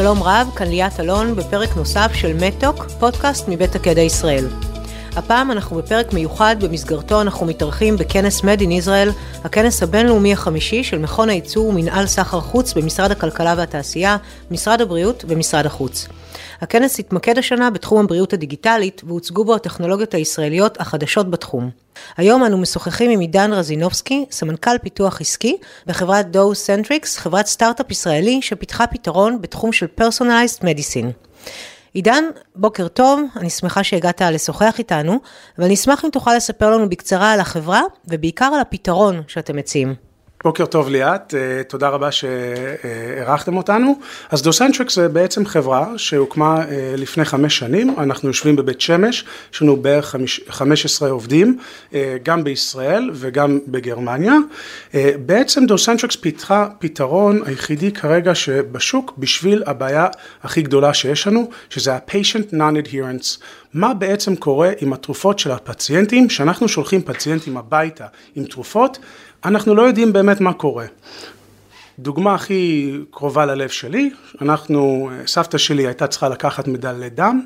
שלום רב, כאן ליאת אלון בפרק נוסף של מטוק, פודקאסט מבית הקדע ישראל. הפעם אנחנו בפרק מיוחד במסגרתו אנחנו מתארחים בכנס Made in Israel, הכנס הבינלאומי החמישי של מכון הייצור ומנהל סחר חוץ במשרד הכלכלה והתעשייה, משרד הבריאות ומשרד החוץ. הכנס התמקד השנה בתחום הבריאות הדיגיטלית והוצגו בו הטכנולוגיות הישראליות החדשות בתחום. היום אנו משוחחים עם עידן רזינובסקי, סמנכ"ל פיתוח עסקי בחברת דוסנטריקס, חברת סטארט-אפ ישראלי שפיתחה פתרון בתחום של Personalized Medicine. עידן, בוקר טוב, אני שמחה שהגעת לשוחח איתנו, ואני אשמח אם תוכל לספר לנו בקצרה על החברה, ובעיקר על הפתרון שאתם מציעים. בוקר טוב ליאת, אה, תודה רבה שאירחתם אותנו. אז דוסנטריקס זה בעצם חברה שהוקמה אה, לפני חמש שנים, אנחנו יושבים בבית שמש, יש לנו בערך 15 עובדים, אה, גם בישראל וגם בגרמניה. בעצם דוסנטריקס פיתחה פתרון היחידי כרגע שבשוק בשביל הבעיה הכי גדולה שיש לנו, שזה ה-patient non-adherence. מה בעצם קורה עם התרופות של הפציינטים, שאנחנו שולחים פציינטים הביתה עם תרופות, אנחנו לא יודעים באמת מה קורה. דוגמה הכי קרובה ללב שלי, אנחנו, סבתא שלי הייתה צריכה לקחת מדלל דם,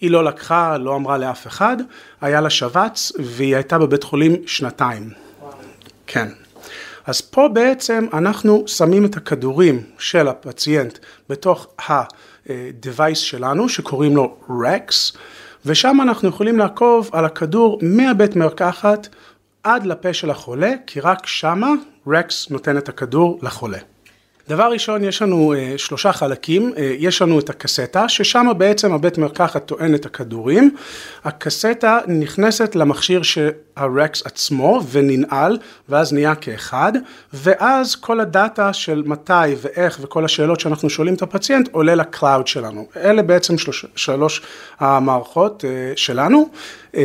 היא לא לקחה, לא אמרה לאף אחד, היה לה שבץ והיא הייתה בבית חולים שנתיים. וואו. כן. אז פה בעצם אנחנו שמים את הכדורים של הפציינט בתוך ה-device שלנו שקוראים לו REX ושם אנחנו יכולים לעקוב על הכדור מהבית מרקחת עד לפה של החולה, כי רק שמה רקס נותן את הכדור לחולה. דבר ראשון, יש לנו uh, שלושה חלקים, uh, יש לנו את הקסטה, ששם בעצם הבית מרקחת טוען את הכדורים, הקסטה נכנסת למכשיר שהרקס עצמו וננעל, ואז נהיה כאחד, ואז כל הדאטה של מתי ואיך וכל השאלות שאנחנו שואלים את הפציינט עולה ל cloud שלנו. אלה בעצם שלוש, שלוש המערכות אה, שלנו. אה,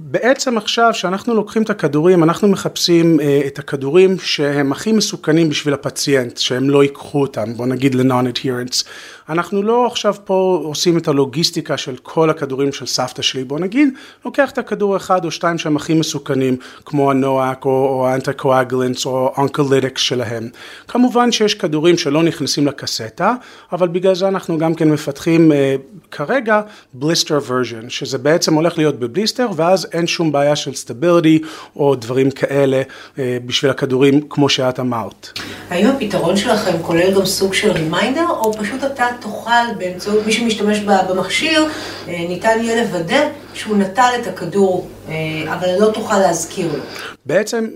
בעצם עכשיו שאנחנו לוקחים את הכדורים, אנחנו מחפשים אה, את הכדורים שהם הכי מסוכנים בשביל הפציינט, שהם לא ייקחו אותם, בוא נגיד ל-non-adherence. אנחנו לא עכשיו פה עושים את הלוגיסטיקה של כל הכדורים של סבתא שלי, בוא נגיד, לוקח את הכדור אחד או שתיים שהם הכי מסוכנים, כמו ה NOAC או, ה anticoagulants או oncolytics שלהם. כמובן שיש כדורים שלא נכנסים לקסטה, אבל בגלל זה אנחנו גם כן מפתחים אה, כרגע blister version, שזה בעצם הולך להיות ב blister, ואז אין שום בעיה של stability או דברים כאלה אה, בשביל הכדורים, כמו שאת אמרת. האם הפתרון שלכם כולל גם סוג של רימיינדר, או פשוט אתה תוכל באמצעות מי שמשתמש במכשיר, אה, ניתן יהיה לוודא שהוא נטל את הכדור, אה, אבל לא תוכל להזכיר לו. בעצם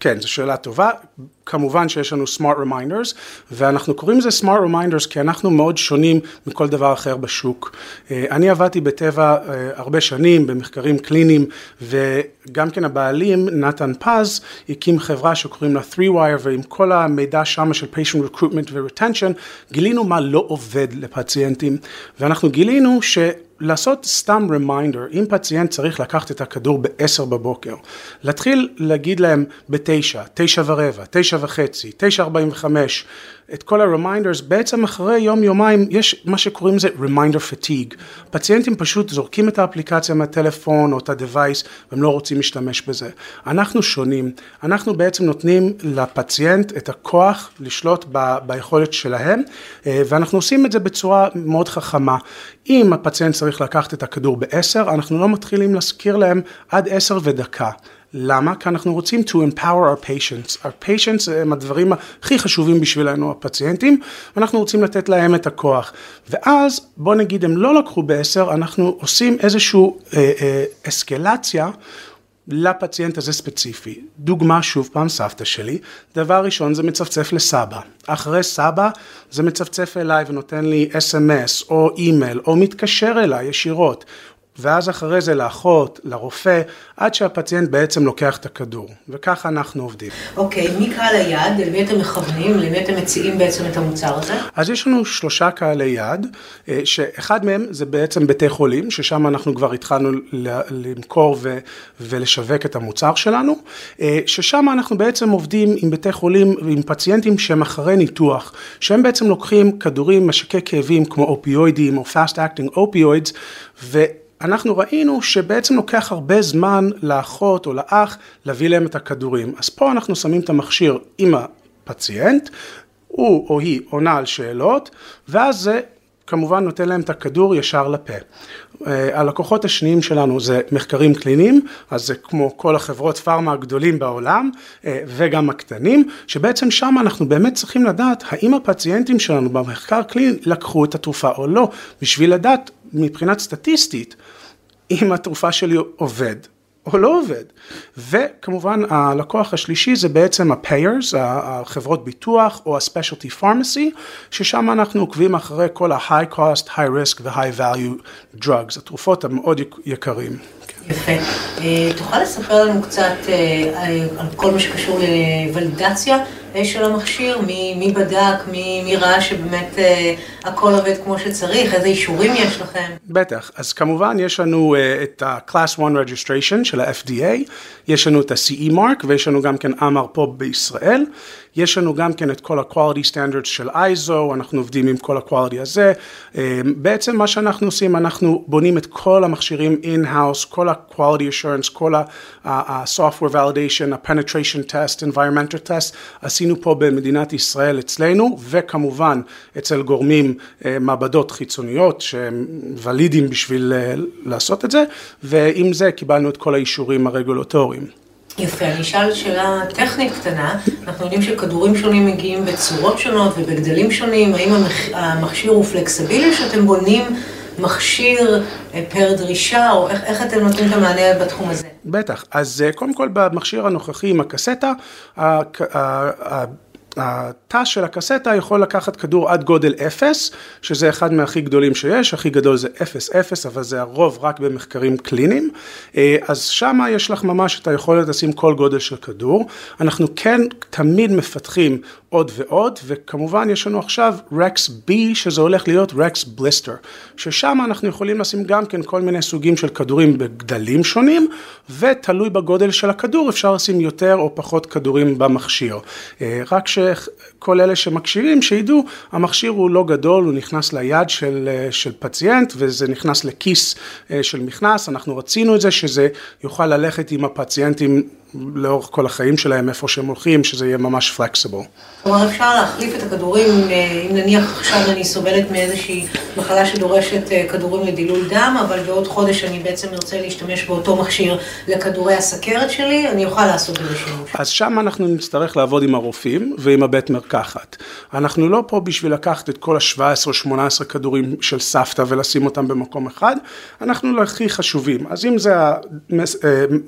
כן, זו שאלה טובה. כמובן שיש לנו smart reminders, ואנחנו קוראים לזה smart reminders כי אנחנו מאוד שונים מכל דבר אחר בשוק. אה, אני עבדתי בטבע אה, הרבה שנים במחקרים קליניים, וגם כן הבעלים, נתן פז, הקים חברה שקוראים לה 3Wire, ועם כל המידע שם של patient recruitment ו-retention, גילינו מה לא עובד לפציינטים, ואנחנו גילינו ש... לעשות סתם רמיינדר, אם פציינט צריך לקחת את הכדור ב-10 בבוקר, להתחיל להגיד להם ב-9, 9 ורבע, 9 וחצי, 9.45, את כל ה-reminders, בעצם אחרי יום-יומיים יש מה שקוראים לזה reminder fatigue. פציינטים פשוט זורקים את האפליקציה מהטלפון או את ה-device והם לא רוצים להשתמש בזה. אנחנו שונים, אנחנו בעצם נותנים לפציינט את הכוח לשלוט ב- ביכולת שלהם אה, ואנחנו עושים את זה בצורה מאוד חכמה. אם הפציינט צריך לקחת את הכדור ב-10, אנחנו לא מתחילים להזכיר להם עד 10 ודקה. למה? כי אנחנו רוצים to empower our patients. our patients הם הדברים הכי חשובים בשבילנו, הפציינטים, ואנחנו רוצים לתת להם את הכוח. ואז, בוא נגיד, הם לא לקחו בעשר, אנחנו עושים איזושהי אה, אה, אסקלציה. לפציינט הזה ספציפי. דוגמה, שוב פעם, סבתא שלי, דבר ראשון זה מצפצף לסבא. אחרי סבא זה מצפצף אליי ונותן לי אס.אם.אס או אימייל או מתקשר אליי ישירות. ואז אחרי זה לאחות, לרופא, עד שהפציינט בעצם לוקח את הכדור, וככה אנחנו עובדים. אוקיי, okay, מי קהל היעד? למי אתם מכוונים? למי אתם מציעים בעצם את המוצר הזה? אז יש לנו שלושה קהלי יעד, אה, שאחד מהם זה בעצם בתי חולים, ששם אנחנו כבר התחלנו למכור ו- ולשווק את המוצר שלנו, אה, ששם אנחנו בעצם עובדים עם בתי חולים ועם פציינטים שהם אחרי ניתוח, שהם בעצם לוקחים כדורים משקי כאבים כמו אופיואידים או fast acting אופיואידס, ו... אנחנו ראינו שבעצם לוקח הרבה זמן לאחות או לאח להביא להם את הכדורים. אז פה אנחנו שמים את המכשיר עם הפציינט, הוא או היא עונה על שאלות, ואז זה כמובן נותן להם את הכדור ישר לפה. אה, הלקוחות השניים שלנו זה מחקרים קליניים, אז זה כמו כל החברות פארמה הגדולים בעולם אה, וגם הקטנים, שבעצם שם אנחנו באמת צריכים לדעת האם הפציינטים שלנו במחקר קליני לקחו את התרופה או לא, בשביל לדעת מבחינת סטטיסטית אם התרופה שלי עובד. או לא עובד. וכמובן הלקוח השלישי זה בעצם ה-payers, החברות ביטוח או ה-specialty pharmacy, ששם אנחנו עוקבים אחרי כל ה-high cost, high risk ו-high value drugs, התרופות המאוד יקרים. יפה. אה, תוכל לספר לנו קצת אה, על כל מה שקשור לוולידציה של המכשיר? מי, מי בדק? מי, מי ראה שבאמת אה, הכל עובד כמו שצריך? איזה אישורים יש לכם? בטח. אז כמובן יש לנו את ה-Class 1 Registration של ה-FDA, יש לנו את ה-CE Mark ויש לנו גם כן אמר פה בישראל. יש לנו גם כן את כל ה-quality standards של ISO, אנחנו עובדים עם כל ה-quality הזה. בעצם מה שאנחנו עושים, אנחנו בונים את כל המכשירים in-house, כל ה-quality assurance, כל ה-software validation, ה-penetration test, environmental test, עשינו פה במדינת ישראל אצלנו, וכמובן אצל גורמים, מעבדות חיצוניות שהם ולידים בשביל לעשות את זה, ועם זה קיבלנו את כל האישורים הרגולטוריים. יפה, אני אשאל שאלה טכנית קטנה, אנחנו יודעים שכדורים שונים מגיעים בצורות שונות ובגדלים שונים, האם המכשיר הוא פלקסיבילי שאתם בונים מכשיר פר דרישה, או איך, איך אתם נותנים את המענה בתחום הזה? בטח, אז קודם כל במכשיר הנוכחי עם הקסטה, התא של הקסטה יכול לקחת כדור עד גודל 0, שזה אחד מהכי גדולים שיש, הכי גדול זה 0-0, אבל זה הרוב רק במחקרים קליניים. אה, אז שם יש לך ממש את היכולת לשים כל גודל של כדור. אנחנו כן תמיד מפתחים עוד ועוד, וכמובן יש לנו עכשיו רקס B, שזה הולך להיות רקס בליסטר, ששם אנחנו יכולים לשים גם כן כל מיני סוגים של כדורים בגדלים שונים, ותלוי בגודל של הכדור אפשר לשים יותר או פחות כדורים במכשיר. אה, רק שכל אלה שמקשיבים, שידעו, המכשיר הוא לא גדול, הוא נכנס ליד של, אה, של פציינט, וזה נכנס לכיס אה, של מכנס, אנחנו רצינו את זה, שזה יוכל ללכת עם הפציינטים לאורך כל החיים שלהם, איפה שהם הולכים, שזה יהיה ממש פלקסיבל. כלומר, אפשר להחליף את הכדורים, אה, אם נניח עכשיו אני סובלת מאיזושהי מחלה שדורשת אה, כדורים לדילול דם, אבל בעוד חודש אני בעצם ארצה להשתמש באותו מכשיר לכדורי הסכרת שלי, אני אוכל לעשות בזה שימוש. אז שם אנחנו נצטרך לעבוד עם הרופאים ועם הבית מרקחת. אנחנו לא פה בשביל לקחת את כל ה-17-18 כדורים של סבתא ולשים אותם במקום אחד, אנחנו להכי חשובים. אז אם זה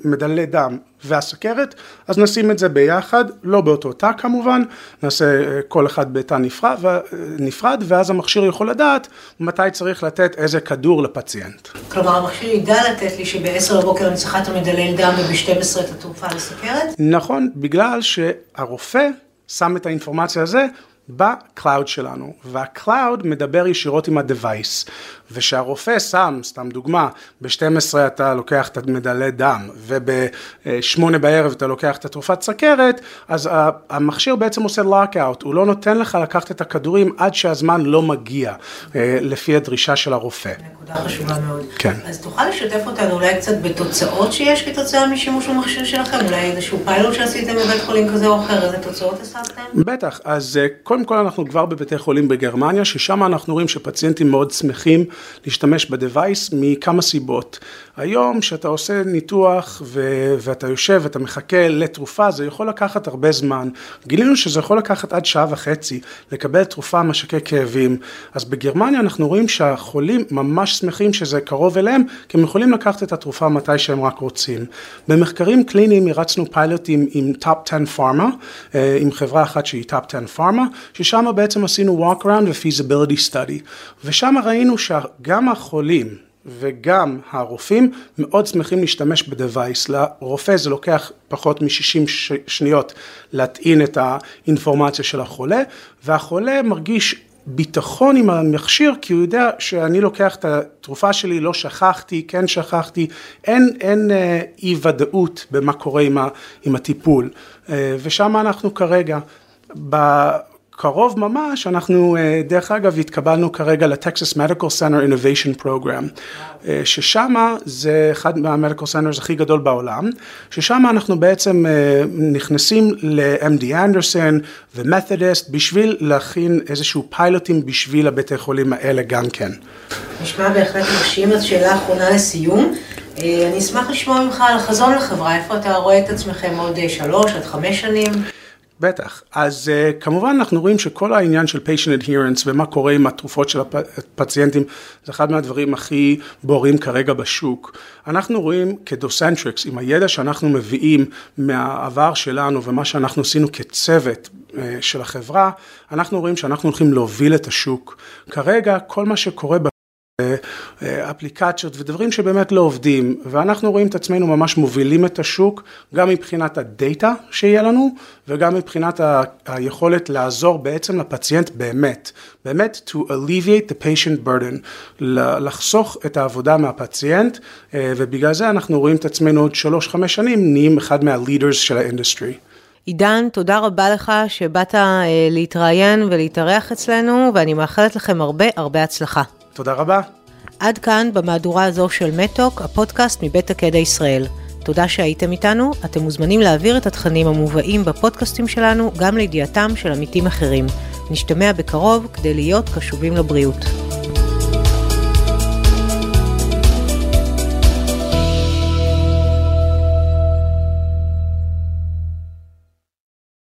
המדלל דם והסכרת, אז נשים את זה ביחד, לא באותו תא כמובן, נעשה אה, כל אחד בתא נפרד, נפרד, ואז המכשיר יכול לדעת מתי צריך לתת איזה כדור לפציינט. כלומר, המכשיר ידע לתת לי שב-10 בבוקר אני צריכה את המדלל דם וב-12 את התרופה לסכרת? נכון, בגלל שהרופא שם את האינפורמציה הזה ב cloud שלנו, וה cloud מדבר ישירות עם ה-Device, ושהרופא שם, סתם דוגמה, ב-12 אתה לוקח את המדלי דם, וב-8 בערב אתה לוקח את התרופת סכרת, אז המכשיר בעצם עושה לוקאוט, הוא לא נותן לך לקחת את הכדורים עד שהזמן לא מגיע, אה, לפי הדרישה של הרופא. נקודה חשובה מאוד. כן. אז תוכל לשתף אותנו אולי קצת בתוצאות שיש כתוצאה משימוש במכשיר שלכם? אולי איזשהו פיילוט שעשיתם בבית חולים כזה או אחר, איזה תוצאות השגתם? בטח, אז אה, קודם כל אנחנו כבר בבתי חולים בגרמניה, ששם אנחנו רואים שפציינטים מאוד שמחים להשתמש ב-Device מכמה סיבות. היום כשאתה עושה ניתוח ו- ואתה יושב ואתה מחכה לתרופה, זה יכול לקחת הרבה זמן. גילינו שזה יכול לקחת עד שעה וחצי לקבל תרופה משקי כאבים. אז בגרמניה אנחנו רואים שהחולים ממש שמחים שזה קרוב אליהם, כי הם יכולים לקחת את התרופה מתי שהם רק רוצים. במחקרים קליניים הרצנו פיילוטים עם Top 10 Pharma, אה, עם חברה אחת שהיא Top 10 Pharma, ששם בעצם עשינו walk around ו-feasibility study. ושם ראינו שגם החולים, וגם הרופאים מאוד שמחים להשתמש ב-Device. לרופא זה לוקח פחות מ-60 שניות להטעין את האינפורמציה של החולה, והחולה מרגיש ביטחון עם המכשיר, כי הוא יודע שאני לוקח את התרופה שלי, לא שכחתי, כן שכחתי, אין, אין אה, אי ודאות במה קורה עם, ה, עם הטיפול. אה, ושם אנחנו כרגע. קרוב ממש, אנחנו דרך אגב התקבלנו כרגע ל Texas Medical Center Innovation Program, ששם זה אחד מה medical centers הכי גדול בעולם, ששם אנחנו בעצם נכנסים ל-MD אנדרסון ומתודיסט בשביל להכין איזשהו פיילוטים בשביל הבתי חולים האלה גם כן. נשמע בהחלט מרשים, אז שאלה אחרונה לסיום. אני אשמח לשמוע ממך על החזון לחברה, איפה אתה רואה את עצמכם עוד שלוש עד חמש שנים? בטח, אז uh, כמובן אנחנו רואים שכל העניין של patient adherence ומה קורה עם התרופות של הפציינטים זה אחד מהדברים הכי בורים כרגע בשוק. אנחנו רואים כדוסנטריקס עם הידע שאנחנו מביאים מהעבר שלנו ומה שאנחנו עשינו כצוות uh, של החברה, אנחנו רואים שאנחנו הולכים להוביל את השוק. כרגע כל מה שקורה אפליקציות ודברים שבאמת לא עובדים ואנחנו רואים את עצמנו ממש מובילים את השוק גם מבחינת הדאטה שיהיה לנו וגם מבחינת היכולת לעזור בעצם לפציינט באמת, באמת to alleviate the patient burden, לחסוך את העבודה מהפציינט ובגלל זה אנחנו רואים את עצמנו עוד שלוש חמש שנים נהיים אחד מה leaders של ה industry. עידן, תודה רבה לך שבאת להתראיין ולהתארח אצלנו ואני מאחלת לכם הרבה הרבה הצלחה. תודה רבה. עד כאן במהדורה הזו של מתוק, הפודקאסט מבית הקדע ישראל. תודה שהייתם איתנו, אתם מוזמנים להעביר את התכנים המובאים בפודקאסטים שלנו גם לידיעתם של עמיתים אחרים. נשתמע בקרוב כדי להיות קשובים לבריאות.